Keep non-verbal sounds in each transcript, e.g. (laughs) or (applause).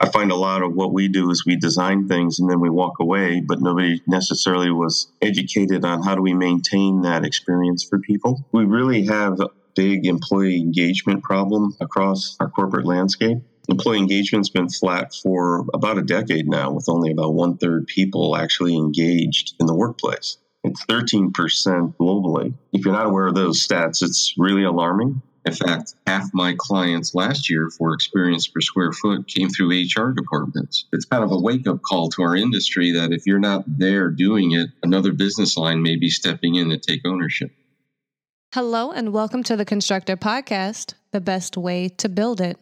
I find a lot of what we do is we design things and then we walk away, but nobody necessarily was educated on how do we maintain that experience for people. We really have a big employee engagement problem across our corporate landscape. Employee engagement's been flat for about a decade now, with only about one third people actually engaged in the workplace. It's 13% globally. If you're not aware of those stats, it's really alarming. In fact, half my clients last year for experience per square foot came through HR departments. It's kind of a wake up call to our industry that if you're not there doing it, another business line may be stepping in to take ownership. Hello, and welcome to the Constructrr Podcast, the best way to build it,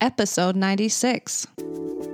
episode 96.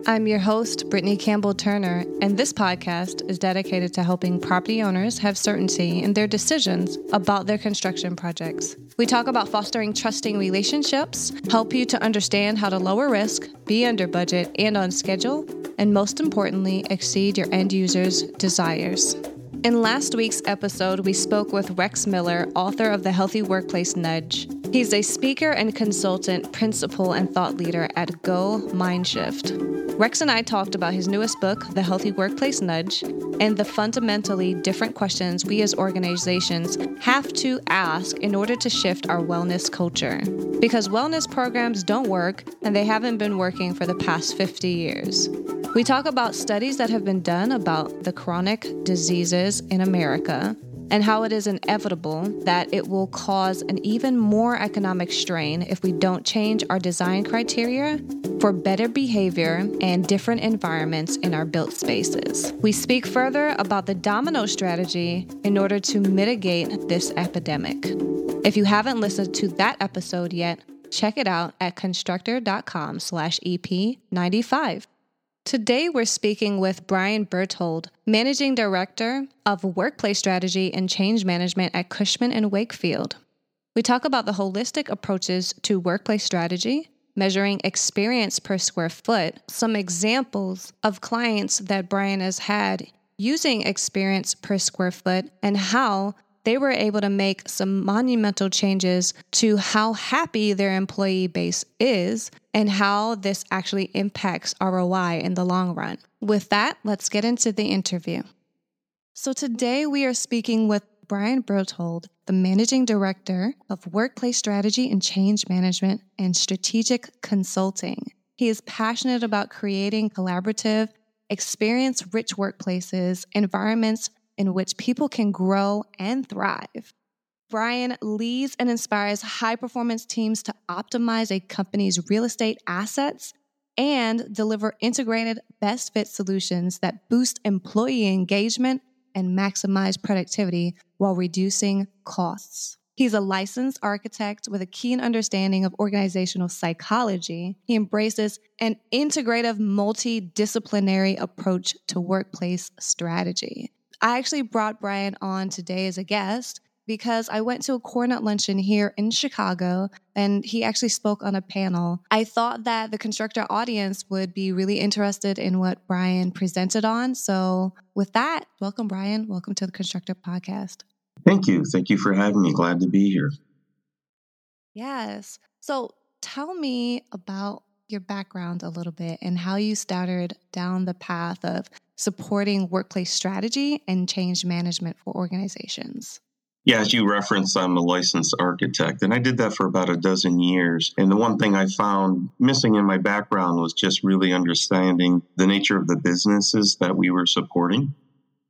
I'm your host, Brittany Campbell Turner, and this podcast is dedicated to helping property owners have certainty in their decisions about their construction projects. We talk about fostering trusting relationships, help you to understand how to lower risk, be under budget and on schedule, and most importantly, exceed your end users' desires. In last week's episode, we spoke with Rex Miller, author of The Healthy Workplace Nudge. He's a speaker and consultant, principal, and thought leader at Go Mindshift. Rex and I talked about his newest book, The Healthy Workplace Nudge, and the fundamentally different questions we as organizations have to ask in order to shift our wellness culture. Because wellness programs don't work, and they haven't been working for the past 50 years. We talk about studies that have been done about the chronic diseases in America and how it is inevitable that it will cause an even more economic strain if we don't change our design criteria for better behavior and different environments in our built spaces. We speak further about the domino strategy in order to mitigate this epidemic. If you haven't listened to that episode yet, check it out at constructrr.com slash EP95. Today, we're speaking with Bryan Berthold, Managing Director of Workplace Strategy and Change Management at Cushman and Wakefield. We talk about the holistic approaches to workplace strategy, measuring experience per square foot, some examples of clients that Bryan has had using experience per square foot, and how they were able to make some monumental changes to how happy their employee base is and how this actually impacts ROI in the long run. With that, let's get into the interview. So, today we are speaking with Bryan Berthold, the Managing Director of Workplace Strategy and Change Management and Strategic Consulting. He is passionate about creating collaborative, experience rich workplaces, environments in which people can grow and thrive. Bryan leads and inspires high performance teams to optimize a company's real estate assets and deliver integrated best fit solutions that boost employee engagement and maximize productivity while reducing costs. He's a licensed architect with a keen understanding of organizational psychology. He embraces an integrative, multidisciplinary approach to workplace strategy. I actually brought Bryan on today as a guest because I went to a CoreNet luncheon here in Chicago and he actually spoke on a panel. I thought that the Constructrr audience would be really interested in what Bryan presented on. So, with that, welcome, Bryan. Welcome to the Constructrr Podcast. Thank you. Thank you for having me. Glad to be here. Yes. So, tell me about your background a little bit and how you started down the path of supporting workplace strategy and change management for organizations. Yeah, as you referenced, I'm a licensed architect, and I did that for about a dozen years. And the one thing I found missing in my background was just really understanding the nature of the businesses that we were supporting.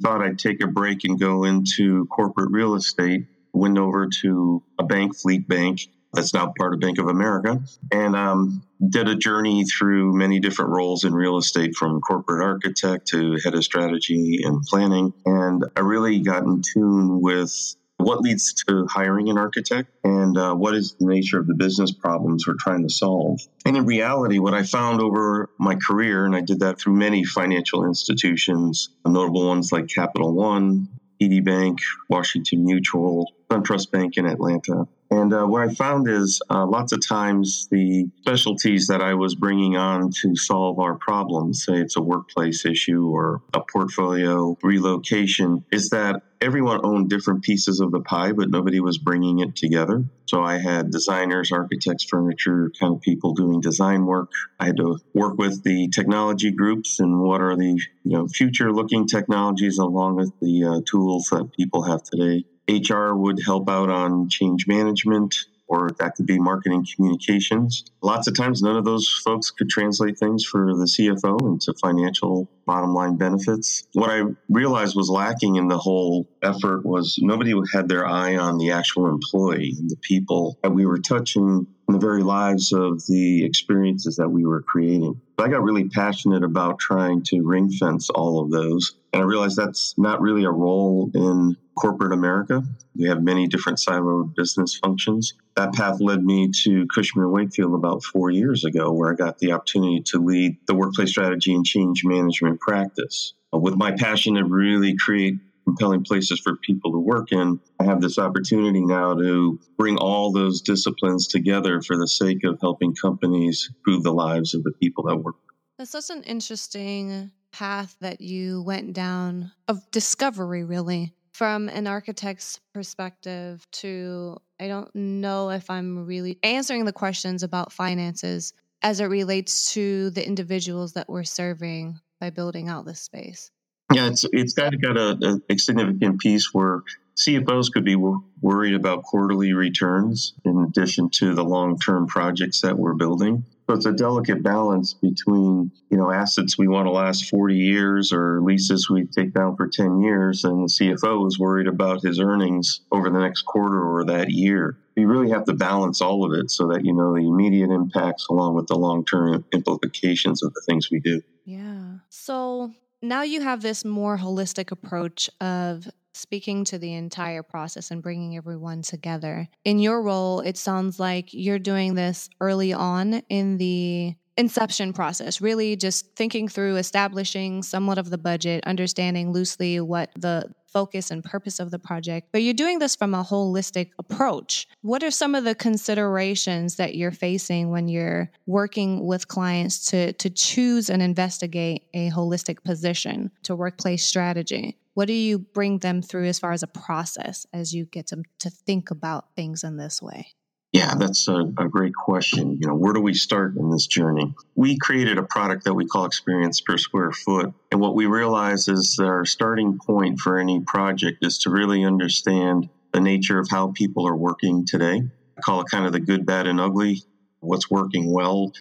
Thought I'd take a break and go into corporate real estate, went over to a bank, Fleet Bank, that's now part of Bank of America, and um, did a journey through many different roles in real estate from corporate architect to head of strategy and planning. And I really got in tune with what leads to hiring an architect and uh, what is the nature of the business problems we're trying to solve. And in reality, what I found over my career, and I did that through many financial institutions, notable ones like Capital One, TD Bank, Washington Mutual, SunTrust Bank in Atlanta, And uh, what I found is uh, lots of times the specialties that I was bringing on to solve our problems, say it's a workplace issue or a portfolio relocation, is that everyone owned different pieces of the pie, but nobody was bringing it together. So I had designers, architects, furniture kind of people doing design work. I had to work with the technology groups and what are the you know future looking technologies along with the uh, tools that people have today. HR would help out on change management or that could be marketing communications. Lots of times, none of those folks could translate things for the CFO into financial bottom line benefits. What I realized was lacking in the whole effort was nobody had their eye on the actual employee and the people that we were touching in the very lives of the experiences that we were creating. I got really passionate about trying to ring fence all of those. And I realized that's not really a role in corporate America. We have many different siloed business functions. That path led me to Cushman Wakefield about four years ago, where I got the opportunity to lead the workplace strategy and change management practice. Uh, with my passion to really create compelling places for people to work in, I have this opportunity now to bring all those disciplines together for the sake of helping companies improve the lives of the people that work. That's such an interesting path that you went down of discovery, really, from an architect's perspective to I don't know if I'm really answering the questions about finances as it relates to the individuals that we're serving by building out this space. Yeah, it's it's got got a, a significant piece where CFOs could be worried about quarterly returns in addition to the long term projects that we're building. So it's a delicate balance between, you know, assets we want to last 40 years or leases we take down for 10 years. And the CFO is worried about his earnings over the next quarter or that year. You really have to balance all of it so that you know the immediate impacts along with the long term implications of the things we do. Yeah. So now you have this more holistic approach of speaking to the entire process and bringing everyone together. In your role, it sounds like you're doing this early on in the inception process, really just thinking through establishing somewhat of the budget, understanding loosely what the focus and purpose of the project. But you're doing this from a holistic approach. What are some of the considerations that you're facing when you're working with clients to, to choose and investigate a holistic position to workplace strategy? What do you bring them through as far as a process as you get them to think about things in this way? Yeah, that's a, a, great question. You know, where do we start in this journey? We created a product that we call Experience per Square Foot. And what we realize is that our starting point for any project is to really understand the nature of how people are working today. I call it kind of the good, bad, and ugly. What's working well?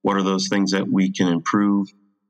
What are those things that we can improve?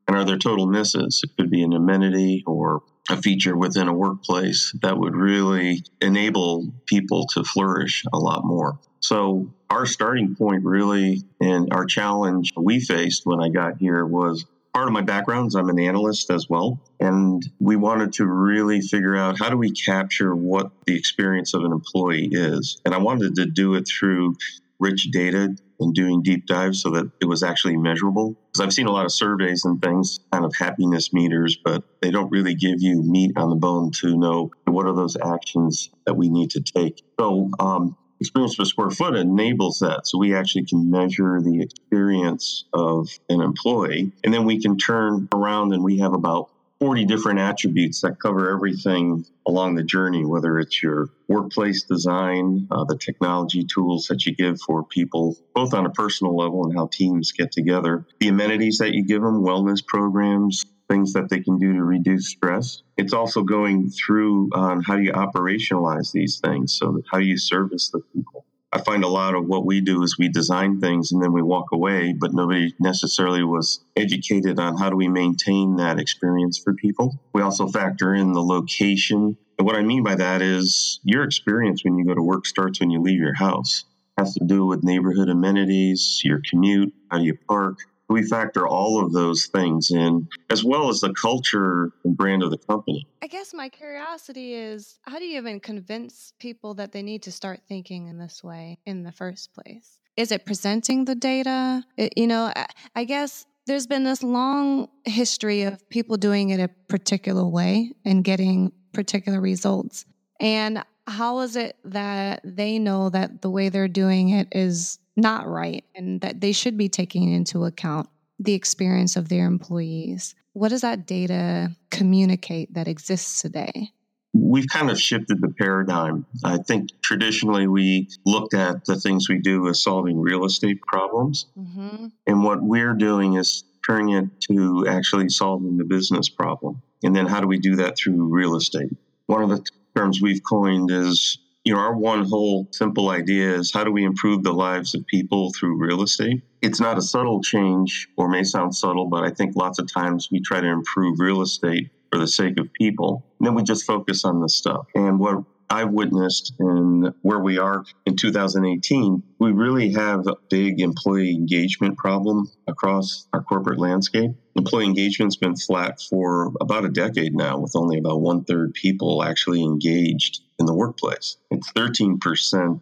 And are there total misses? It could be an amenity or a feature within a workplace that would really enable people to flourish a lot more. So, our starting point really and our challenge we faced when I got here was part of my background is I'm an analyst as well. And we wanted to really figure out how do we capture what the experience of an employee is. And I wanted to do it through rich data and doing deep dives so that it was actually measurable. Because I've seen a lot of surveys and things, kind of happiness meters, but they don't really give you meat on the bone to know what are those actions that we need to take. So, um, experience per square foot enables that. So we actually can measure the experience of an employee, and then we can turn around and we have about 40 different attributes that cover everything along the journey, whether it's your workplace design, uh, the technology tools that you give for people, both on a personal level and how teams get together, the amenities that you give them, wellness programs, things that they can do to reduce stress. It's also going through on how do you operationalize these things. So, how do you service the people? I find a lot of what we do is we design things and then we walk away, but nobody necessarily was educated on how do we maintain that experience for people. We also factor in the location. And what I mean by that is your experience when you go to work starts when you leave your house. It has to do with neighborhood amenities, your commute, how do you park, we factor all of those things in, as well as the culture and brand of the company. I guess my curiosity is how do you even convince people that they need to start thinking in this way in the first place? Is it presenting the data? It, you know, I, I guess there's been this long history of people doing it a particular way and getting particular results. And how is it that they know that the way they're doing it is not right and that they should be taking into account the experience of their employees? What does that data communicate that exists today? We've kind of shifted the paradigm. I think traditionally we looked at the things we do as solving real estate problems. Mm-hmm. And what we're doing is turning it to actually solving the business problem. And then how do we do that through real estate? One of the terms we've coined is you know, our one whole simple idea is how do we improve the lives of people through real estate? It's not a subtle change or may sound subtle, but I think lots of times we try to improve real estate for the sake of people. And then we just focus on the stuff. And what I've witnessed in where we are in 2018, we really have a big employee engagement problem across our corporate landscape. Employee engagement's been flat for about a decade now, with only about one third people actually engaged in the workplace. It's 13%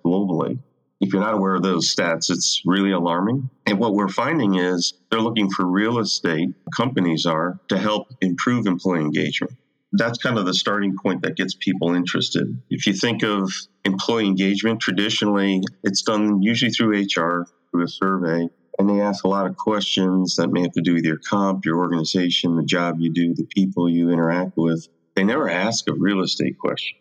globally. If you're not aware of those stats, it's really alarming. And what we're finding is they're looking for real estate, companies are, to help improve employee engagement that's kind of the starting point that gets people interested. If you think of employee engagement, traditionally it's done usually through HR, through a survey, and they ask a lot of questions that may have to do with your comp, your organization, the job you do, the people you interact with. They never ask a real estate question.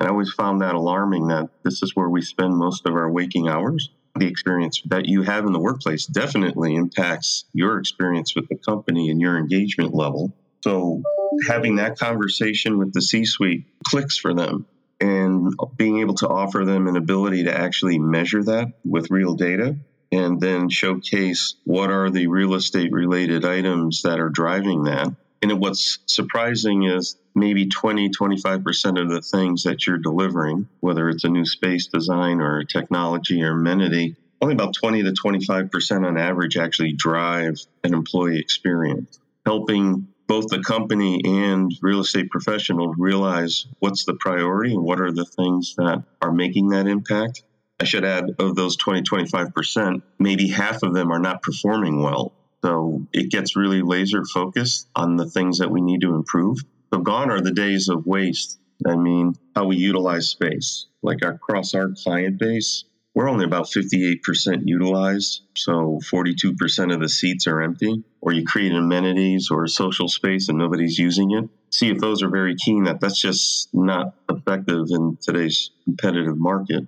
And I always found that alarming that this is where we spend most of our waking hours. The experience that you have in the workplace definitely impacts your experience with the company and your engagement level. So having that conversation with the C suite clicks for them and being able to offer them an ability to actually measure that with real data and then showcase what are the real estate related items that are driving that. And what's surprising is maybe 20, 25% of the things that you're delivering, whether it's a new space design or a technology or amenity, only about 20 to 25% on average actually drive an employee experience. Helping both the company and real estate professionals realize what's the priority and what are the things that are making that impact. I should add, of those 20, 25%, maybe half of them are not performing well. So it gets really laser focused on the things that we need to improve. So gone are the days of waste. I mean, how we utilize space. Like across our client base, we're only about 58% utilized. So 42% of the seats are empty. Or you create amenities or a social space and nobody's using it. CFOs are very keen that that's just not effective in today's competitive market.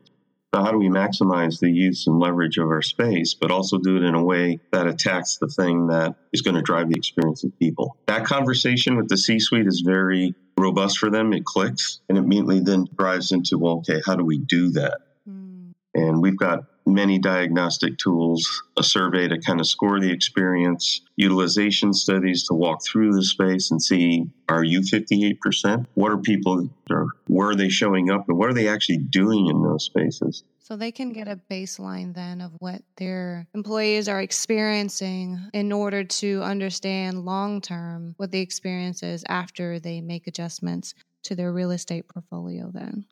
So, how do we maximize the use and leverage of our space, but also do it in a way that attacks the thing that is going to drive the experience of people? That conversation with the C suite is very robust for them. It clicks and immediately then drives into, well, okay, how do we do that? And we've got many diagnostic tools, a survey to kind of score the experience, utilization studies to walk through the space and see are you 58%? What are people, or where are they showing up and what are they actually doing in those spaces? So they can get a baseline then of what their employees are experiencing in order to understand long term what the experience is after they make adjustments to their real estate portfolio then.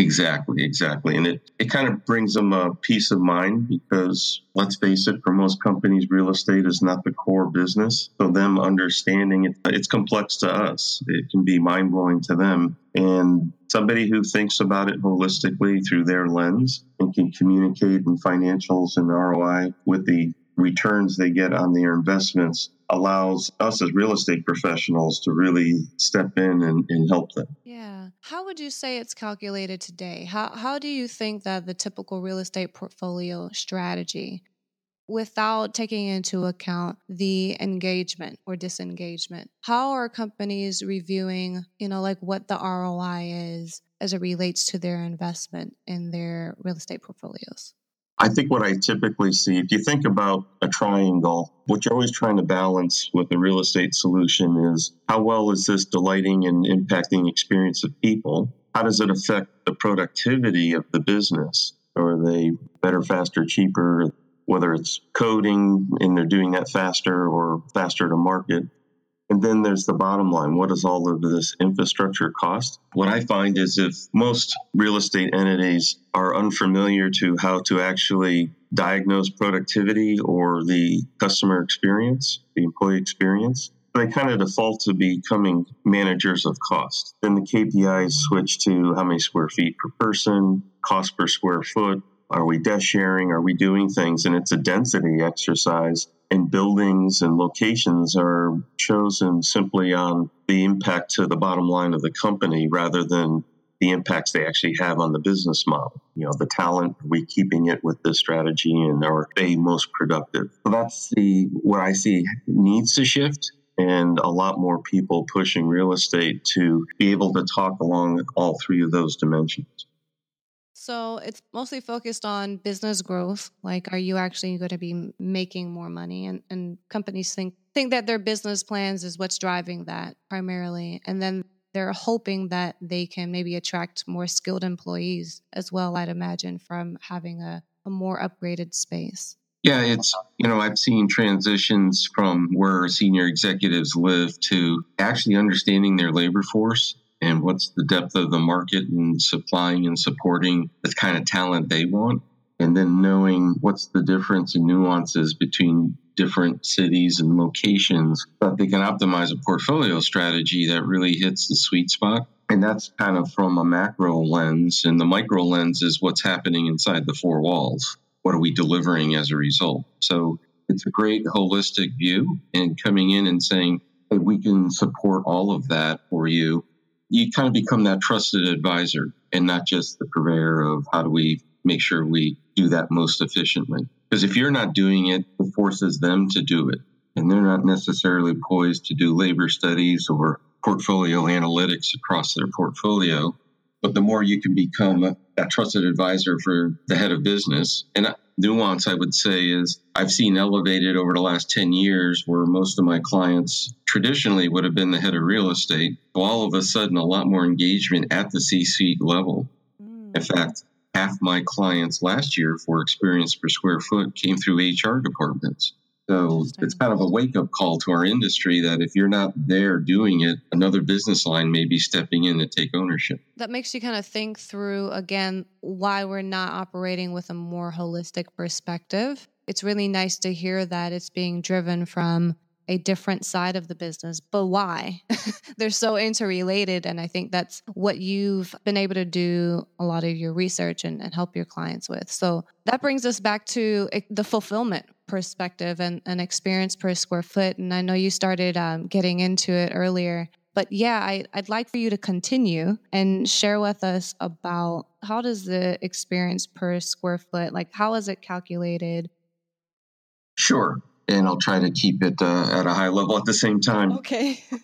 Exactly, exactly. And it, it kind of brings them a peace of mind because let's face it, for most companies, real estate is not the core business. So them understanding it, it's complex to us. It can be mind blowing to them. And somebody who thinks about it holistically through their lens and can communicate in financials and ROI with the returns they get on their investments allows us as real estate professionals to really step in and, and help them. Yeah. How would you say it's calculated today? How, how do you think that the typical real estate portfolio strategy, without taking into account the engagement or disengagement, how are companies reviewing, you know, like what the ROI is as it relates to their investment in their real estate portfolios? I think what I typically see, if you think about a triangle, what you're always trying to balance with a real estate solution is how well is this delighting and impacting experience of people? How does it affect the productivity of the business? Are they better, faster, cheaper? Whether it's coding and they're doing that faster or faster to market. And then there's the bottom line. What does all of this infrastructure cost? What I find is if most real estate entities are unfamiliar to how to actually diagnose productivity or the customer experience, the employee experience, they kind of default to becoming managers of cost. Then the KPIs switch to how many square feet per person, cost per square foot. Are we desk sharing? Are we doing things? And it's a density exercise. And buildings and locations are chosen simply on the impact to the bottom line of the company rather than the impacts they actually have on the business model. You know, the talent, are we keeping it with this strategy and are they most productive? So that's the what I see needs to shift and a lot more people pushing real estate to be able to talk along all three of those dimensions. So it's mostly focused on business growth. Like, are you actually going to be making more money? And, and companies think think that their business plans is what's driving that primarily. And then they're hoping that they can maybe attract more skilled employees as well, I'd imagine, from having a, a more upgraded space. Yeah, it's, you know, I've seen transitions from where senior executives live to actually understanding their labor force and what's the depth of the market and supplying and supporting the kind of talent they want. And then knowing what's the difference and nuances between different cities and locations that they can optimize a portfolio strategy that really hits the sweet spot. And that's kind of from a macro lens. And the micro lens is what's happening inside the four walls what are we delivering as a result? So it's a great holistic view and coming in and saying, hey, we can support all of that for you. You kind of become that trusted advisor and not just the purveyor of how do we make sure we do that most efficiently. Because if you're not doing it, it forces them to do it. And they're not necessarily poised to do labor studies or portfolio analytics across their portfolio. But the more you can become that trusted advisor for the head of business, and nuance I would say is I've seen elevated over the last 10 years where most of my clients traditionally would have been the head of real estate. All of a sudden, a lot more engagement at the C suite level. Mm. In fact, half my clients last year for experience per square foot came through HR departments. So it's kind of a wake up call to our industry that if you're not there doing it, another business line may be stepping in to take ownership. That makes you kind of think through again why we're not operating with a more holistic perspective. It's really nice to hear that it's being driven from a different side of the business, but why? (laughs) They're so interrelated. And I think that's what you've been able to do a lot of your research and, and help your clients with. So that brings us back to the fulfillment perspective and an experience per square foot. And I know you started um, getting into it earlier. But yeah, I, I'd like for you to continue and share with us about how does the experience per square foot, like how is it calculated? Sure. And I'll try to keep it uh, at a high level at the same time. Okay. (laughs)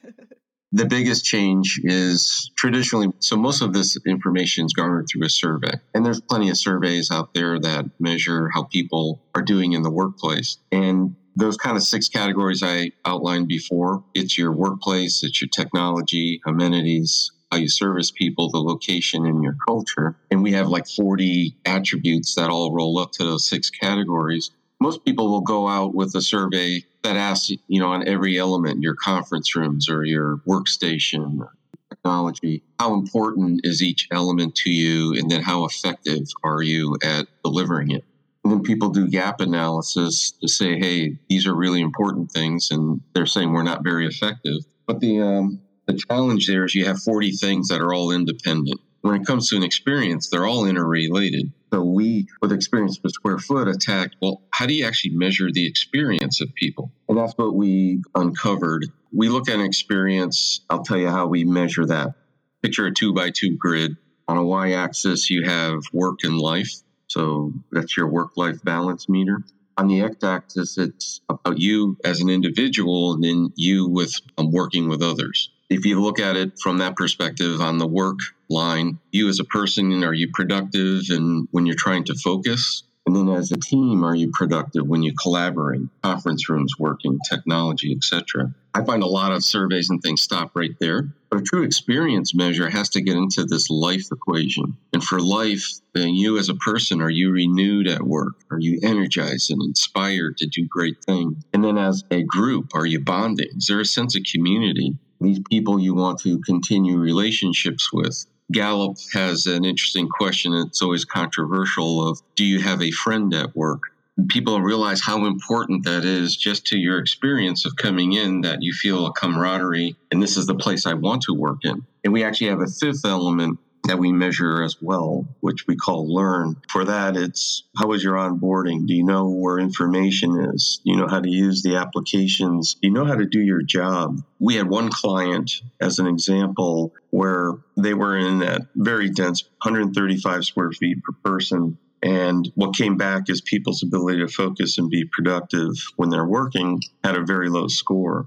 The biggest change is traditionally, so most of this information is garnered through a survey. And there's plenty of surveys out there that measure how people are doing in the workplace. And those kind of six categories I outlined before it's your workplace, it's your technology, amenities, how you service people, the location, and your culture. And we have like 40 attributes that all roll up to those six categories most people will go out with a survey that asks, you know, on every element, your conference rooms or your workstation or technology, how important is each element to you? And then how effective are you at delivering it? And then people do gap analysis to say, hey, these are really important things. And they're saying we're not very effective. But the, um, the challenge there is you have 40 things that are all independent. When it comes to an experience, they're all interrelated. So we, with experience per square foot, attacked, well, how do you actually measure the experience of people? And that's what we uncovered. We look at an experience. I'll tell you how we measure that. Picture a two by two grid. On a y axis, you have work and life. So that's your work life balance meter. On the x axis, it's about you as an individual and then you with um, working with others if you look at it from that perspective on the work line, you as a person, are you productive and when you're trying to focus? And then as a team, are you productive when you collaborate, conference rooms working, technology, etc. I find a lot of surveys and things stop right there. But a true experience measure has to get into this life equation. And for life, then you as a person, are you renewed at work? Are you energized and inspired to do great things? And then as a group, are you bonding? Is there a sense of community? These people you want to continue relationships with. Gallup has an interesting question. It's always controversial of do you have a friend at work? people realize how important that is just to your experience of coming in that you feel a camaraderie and this is the place I want to work in. And we actually have a fifth element that we measure as well, which we call learn. For that, it's how was your onboarding? Do you know where information is? Do you know how to use the applications? Do you know how to do your job? We had one client, as an example, where they were in that very dense 135 square feet per person. And what came back is people's ability to focus and be productive when they're working had a very low score.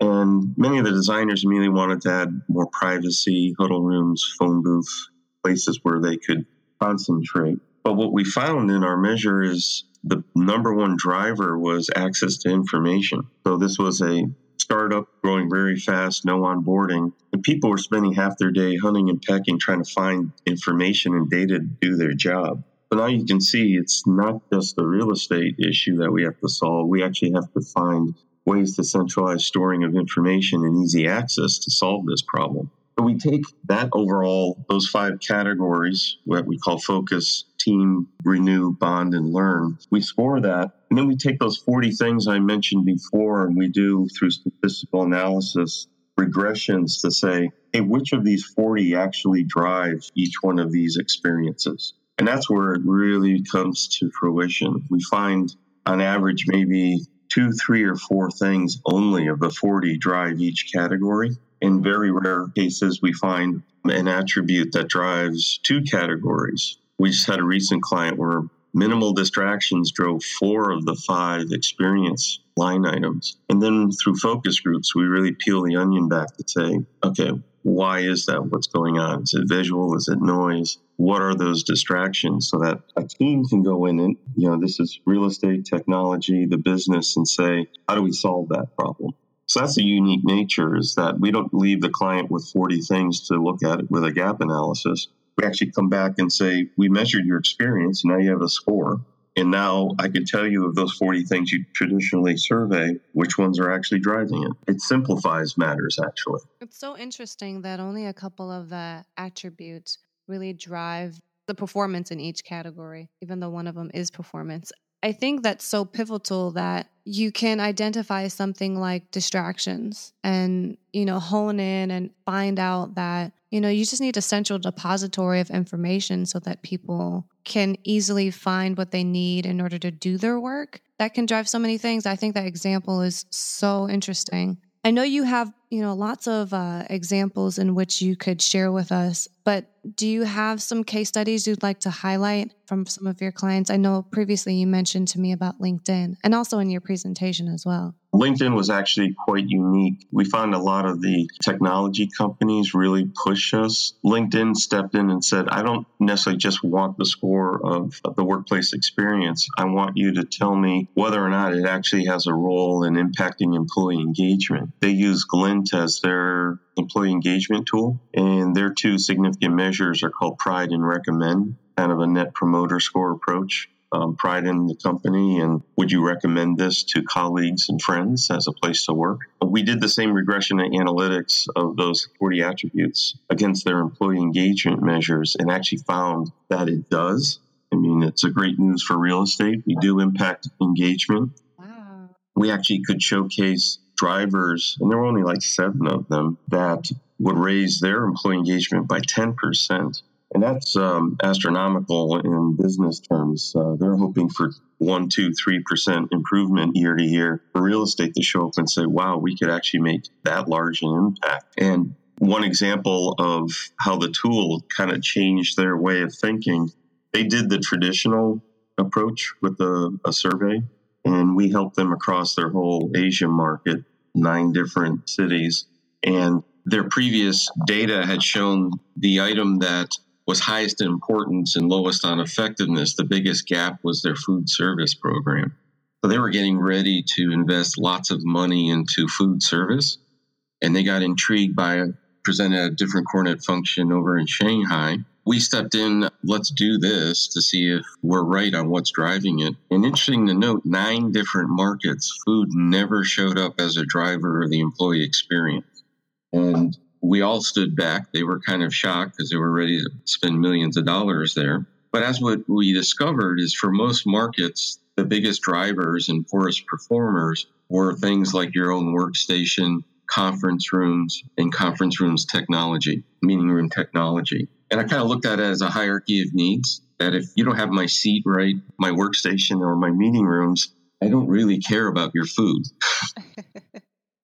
And many of the designers immediately wanted to add more privacy, huddle rooms, phone booths, places where they could concentrate. But what we found in our measure is the number one driver was access to information. So this was a startup growing very fast, no onboarding. And people were spending half their day hunting and pecking, trying to find information and data to do their job. But now you can see it's not just the real estate issue that we have to solve. We actually have to find ways to centralize storing of information and easy access to solve this problem. So we take that overall, those five categories, what we call focus, team, renew, bond, and learn. We score that. And then we take those 40 things I mentioned before and we do through statistical analysis regressions to say, hey, which of these 40 actually drives each one of these experiences? And that's where it really comes to fruition. We find on average maybe two, three, or four things only of the 40 drive each category. In very rare cases, we find an attribute that drives two categories. We just had a recent client where minimal distractions drove four of the five experience line items. And then through focus groups, we really peel the onion back to say, okay, why is that? What's going on? Is it visual? Is it noise? What are those distractions so that a team can go in and, you know, this is real estate, technology, the business, and say, how do we solve that problem? So that's the unique nature is that we don't leave the client with 40 things to look at it with a gap analysis. We actually come back and say, we measured your experience. Now you have a score. And now I can tell you of those 40 things you traditionally survey, which ones are actually driving it. It simplifies matters, actually. It's so interesting that only a couple of the attributes really drive the performance in each category, even though one of them is performance. I think that's so pivotal that you can identify something like distractions and, you know, hone in and find out that, you know, you just need a central depository of information so that people can easily find what they need in order to do their work. That can drive so many things. I think that example is so interesting. I know you have, you know, lots of uh, examples in which you could share with us, but do you have some case studies you'd like to highlight from some of your clients? I know previously you mentioned to me about LinkedIn and also in your presentation as well. LinkedIn was actually quite unique. We found a lot of the technology companies really push us. LinkedIn stepped in and said, I don't necessarily just want the score of, the workplace experience. I want you to tell me whether or not it actually has a role in impacting employee engagement. They use Glint as their employee engagement tool, and their two significant measures are called Pride and Recommend, kind of a net promoter score approach um, pride in the company and would you recommend this to colleagues and friends as a place to work? We did the same regression and analytics of those 40 attributes against their employee engagement measures and actually found that it does. I mean, it's a great news for real estate. We do impact engagement. Wow. We actually could showcase drivers, and there were only like seven of them, that would raise their employee engagement by 10% and that's um, astronomical in business terms. Uh, they're hoping for one, two, three percent improvement year to year for real estate to show up and say, "Wow, we could actually make that large an impact." And one example of how the tool kind of changed their way of thinking, they did the traditional approach with a, a survey, and we helped them across their whole Asia market, nine different cities, and their previous data had shown the item that was highest in importance and lowest on effectiveness, the biggest gap was their food service program. So they were getting ready to invest lots of money into food service, and they got intrigued by presented a different CoreNet function over in Shanghai. We stepped in, let's do this to see if we're right on what's driving it. And interesting to note, nine different markets, food never showed up as a driver of the employee experience. And we all stood back. They were kind of shocked because they were ready to spend millions of dollars there. But as what we discovered is for most markets, the biggest drivers and poorest performers were things like your own workstation, conference rooms, and conference rooms technology, meeting room technology. And I kind of looked at it as a hierarchy of needs that if you don't have my seat right, my workstation, or my meeting rooms, I don't really care about your food. (laughs)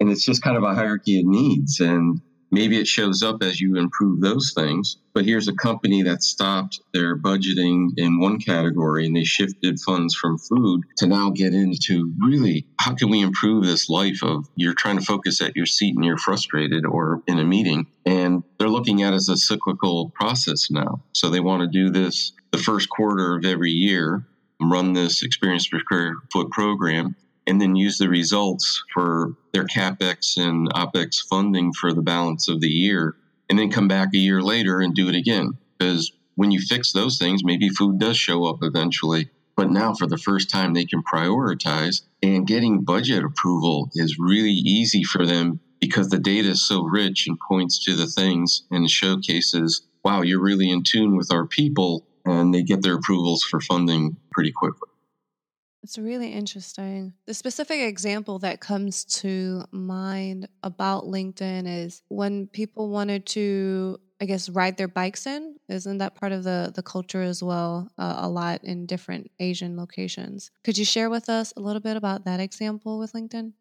and it's just kind of a hierarchy of needs. And maybe it shows up as you improve those things. But here's a company that stopped their budgeting in one category and they shifted funds from food to now get into really how can we improve this life of you're trying to focus at your seat and you're frustrated or in a meeting. And they're looking at it as a cyclical process now. So they want to do this the first quarter of every year, run this experience per square foot program and then use the results for their capex and opex funding for the balance of the year, and then come back a year later and do it again. Because when you fix those things, maybe food does show up eventually. But now, for the first time, they can prioritize, and getting budget approval is really easy for them because the data is so rich and points to the things and showcases, wow, you're really in tune with our people, and they get their approvals for funding pretty quickly. It's really interesting. The specific example that comes to mind about LinkedIn is when people wanted to, I guess, ride their bikes in. Isn't that part of the the culture as well? Uh, a lot in different Asian locations. Could you share with us a little bit about that example with LinkedIn?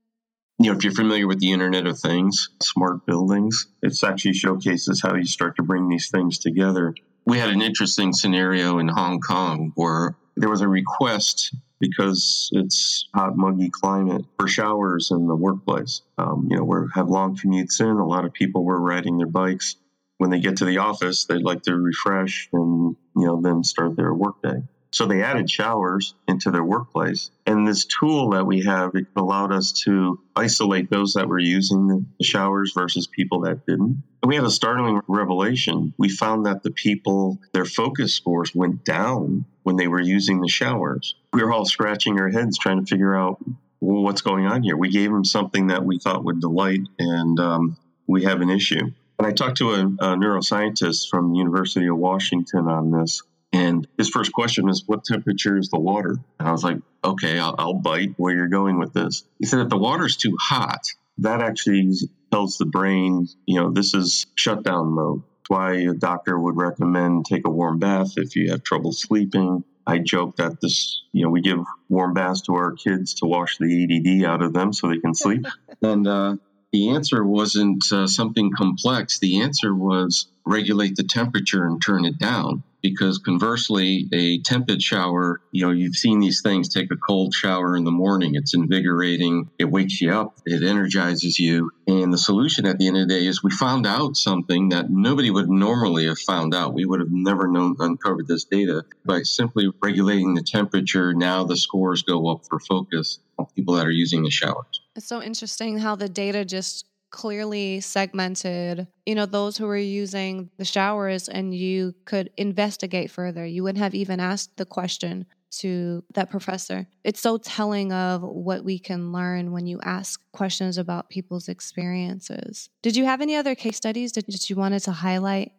You know, if you're familiar with the Internet of Things, smart buildings, it actually showcases how you start to bring these things together. We had an interesting scenario in Hong Kong where there was a request because it's hot, muggy climate for showers in the workplace. Um, you know, we have long commutes in. A lot of people were riding their bikes. When they get to the office, they'd like to refresh and you know then start their workday. So they added showers into their workplace. And this tool that we have allowed us to isolate those that were using the showers versus people that didn't. And we had a startling revelation. We found that the people, their focus scores went down when they were using the showers. We were all scratching our heads trying to figure out well, what's going on here. We gave them something that we thought would delight, and um, we have an issue. And I talked to a, a neuroscientist from the University of Washington on this, and his first question was, What temperature is the water? And I was like, Okay, I'll, I'll bite where you're going with this. He said, If the water's too hot, that actually tells the brain, you know, this is shutdown mode. That's why a doctor would recommend take a warm bath if you have trouble sleeping. I joke that this, you know, we give warm baths to our kids to wash the ADD out of them so they can sleep. (laughs) and uh, the answer wasn't uh, something complex. The answer was regulate the temperature and turn it down because conversely, a tepid shower, you know, you've seen these things take a cold shower in the morning. It's invigorating. It wakes you up. It energizes you. And the solution at the end of the day is we found out something that nobody would normally have found out. We would have never known, uncovered this data by simply regulating the temperature. Now the scores go up for focus on people that are using the showers. It's so interesting how the data just clearly segmented, you know, those who were using the showers and you could investigate further. You wouldn't have even asked the question to that professor. It's so telling of what we can learn when you ask questions about people's experiences. Did you have any other case studies that you wanted to highlight?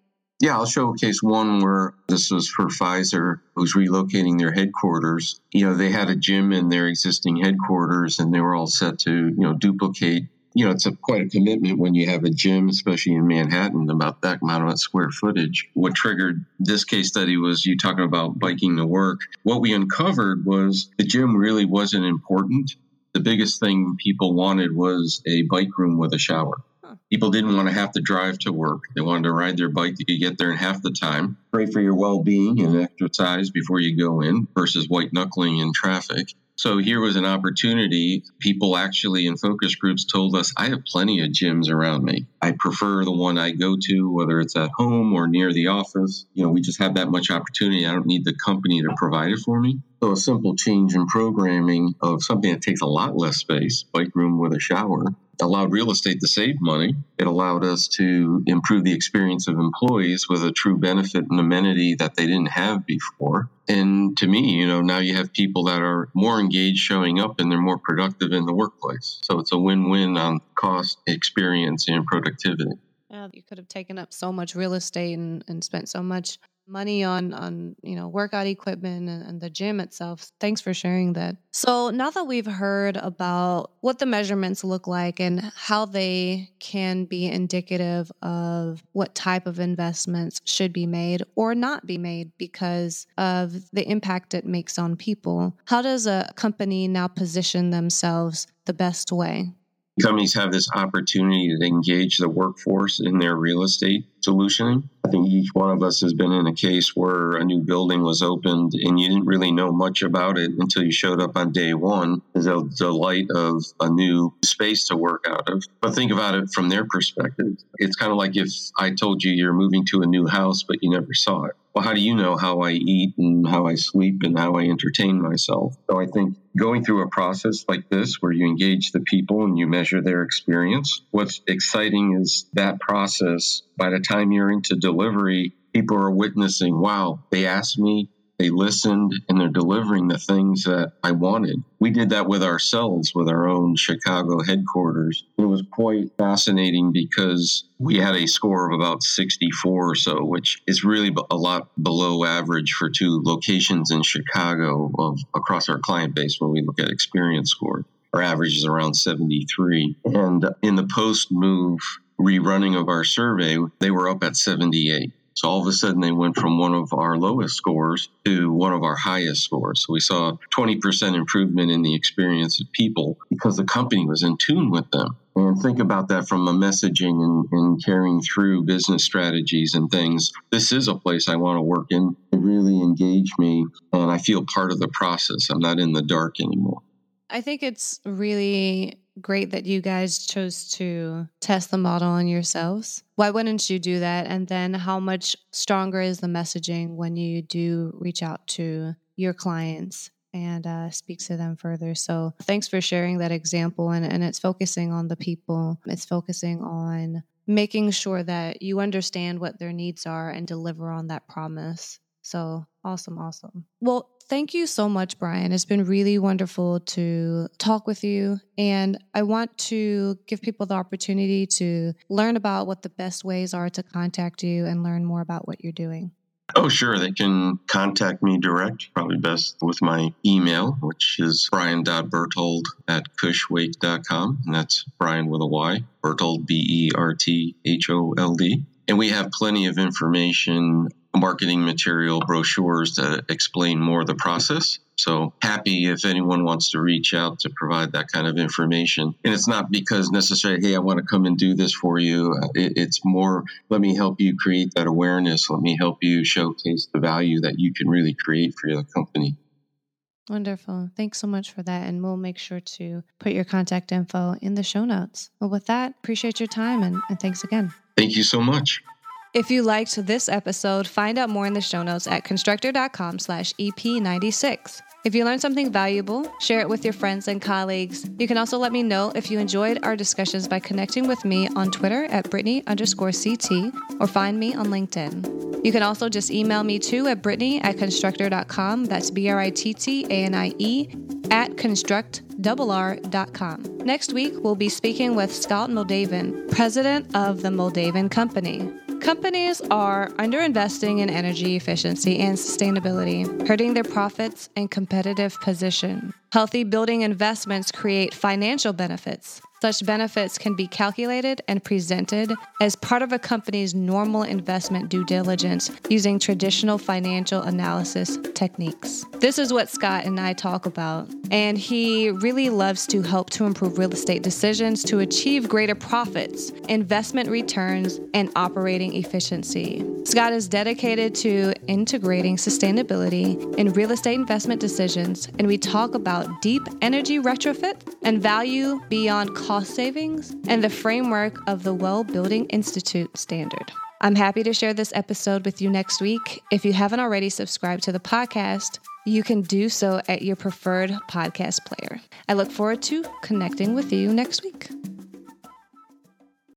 Yeah, I'll showcase one where this was for Pfizer, who's relocating their headquarters. You know, they had a gym in their existing headquarters and they were all set to, you know, duplicate you know, it's a, quite a commitment when you have a gym, especially in Manhattan, about that amount of square footage. What triggered this case study was you talking about biking to work. What we uncovered was the gym really wasn't important. The biggest thing people wanted was a bike room with a shower. People didn't want to have to drive to work. They wanted to ride their bike. They could get there in half the time. Great for your well being and exercise before you go in versus white knuckling in traffic. So here was an opportunity. People actually in focus groups told us, I have plenty of gyms around me. I prefer the one I go to, whether it's at home or near the office. You know, we just have that much opportunity. I don't need the company to provide it for me. So a simple change in programming of something that takes a lot less space, bike room with a shower, allowed real estate to save money. It allowed us to improve the experience of employees with a true benefit and amenity that they didn't have before. And to me, you know, now you have people that are more engaged showing up and they're more productive in the workplace. So it's a win win on cost, experience, and productivity. Yeah, you could have taken up so much real estate and, and spent so much money on on you know workout equipment and, and, the gym itself. Thanks for sharing that. So now that we've heard about what the measurements look like and how they can be indicative of what type of investments should be made or not be made because of the impact it makes on people how does a company now position themselves the best way companies have this opportunity to engage the workforce in their real estate solutioning. I think each one of us has been in a case where a new building was opened and you didn't really know much about it until you showed up on day one. A delight of a new space to work out of. But think about it from their perspective. It's kind of like if I told you you're moving to a new house, but you never saw it well, how do you know how I eat and how I sleep and how I entertain myself? So I think going through a process like this where you engage the people and you measure their experience, what's exciting is that process, by the time you're into delivery, people are witnessing, wow, they asked me they listened and they're delivering the things that I wanted. We did that with ourselves, with our own Chicago headquarters. It was quite fascinating because we had a score of about 64 or so, which is really a lot below average for two locations in Chicago of across our client base when we look at experience score. Our average is around 73. And in the post move rerunning of our survey, they were up at 78. So all of a sudden, they went from one of our lowest scores to one of our highest scores. So we saw 20% improvement in the experience of people because the company was in tune with them. And think about that from a messaging and, and carrying through business strategies and things. This is a place I want to work in. It really engaged me, and I feel part of the process. I'm not in the dark anymore. I think it's really great that you guys chose to test the model on yourselves. Why wouldn't you do that? And then how much stronger is the messaging when you do reach out to your clients and uh, speak to them further? So thanks for sharing that example. And, and it's focusing on the people, it's focusing on making sure that you understand what their needs are and deliver on that promise. So awesome, awesome. Well, thank you so much, Bryan. It's been really wonderful to talk with you. And I want to give people the opportunity to learn about what the best ways are to contact you and learn more about what you're doing. Oh, sure. They can contact me direct, probably best with my email, which is bryan.berthold at cushwake.com. And that's Bryan with a Y, Berthold, B E R T H O L D. And we have plenty of information marketing material, brochures that explain more of the process. So happy if anyone wants to reach out to provide that kind of information. And it's not because necessarily, hey, I want to come and do this for you. It's more, let me help you create that awareness. Let me help you showcase the value that you can really create for your company. Wonderful. Thanks so much for that. And we'll make sure to put your contact info in the show notes. Well, with that, appreciate your time and, and thanks again. Thank you so much. If you liked this episode, find out more in the show notes at constructrr.com slash EP96. If you learned something valuable, share it with your friends and colleagues. You can also let me know if you enjoyed our discussions by connecting with me on Twitter at Brittanie underscore CT or find me on LinkedIn. You can also just email me too at Brittanie at constructrr.com. That's B R I T T A N I E at construct. constructrr.com. Next week, we'll be speaking with Scott Muldavin, president of the Muldavin Company. Companies are underinvesting in energy efficiency and sustainability, hurting their profits and competitive position. Healthy building investments create financial benefits such benefits can be calculated and presented as part of a company's normal investment due diligence using traditional financial analysis techniques. This is what Scott and I talk about, and he really loves to help to improve real estate decisions to achieve greater profits, investment returns, and operating efficiency. Scott is dedicated to integrating sustainability in real estate investment decisions, and we talk about deep energy retrofit and value beyond cost cost savings, and the framework of the Well Building Institute standard. I'm happy to share this episode with you next week. If you haven't already subscribed to the podcast, you can do so at your preferred podcast player. I look forward to connecting with you next week.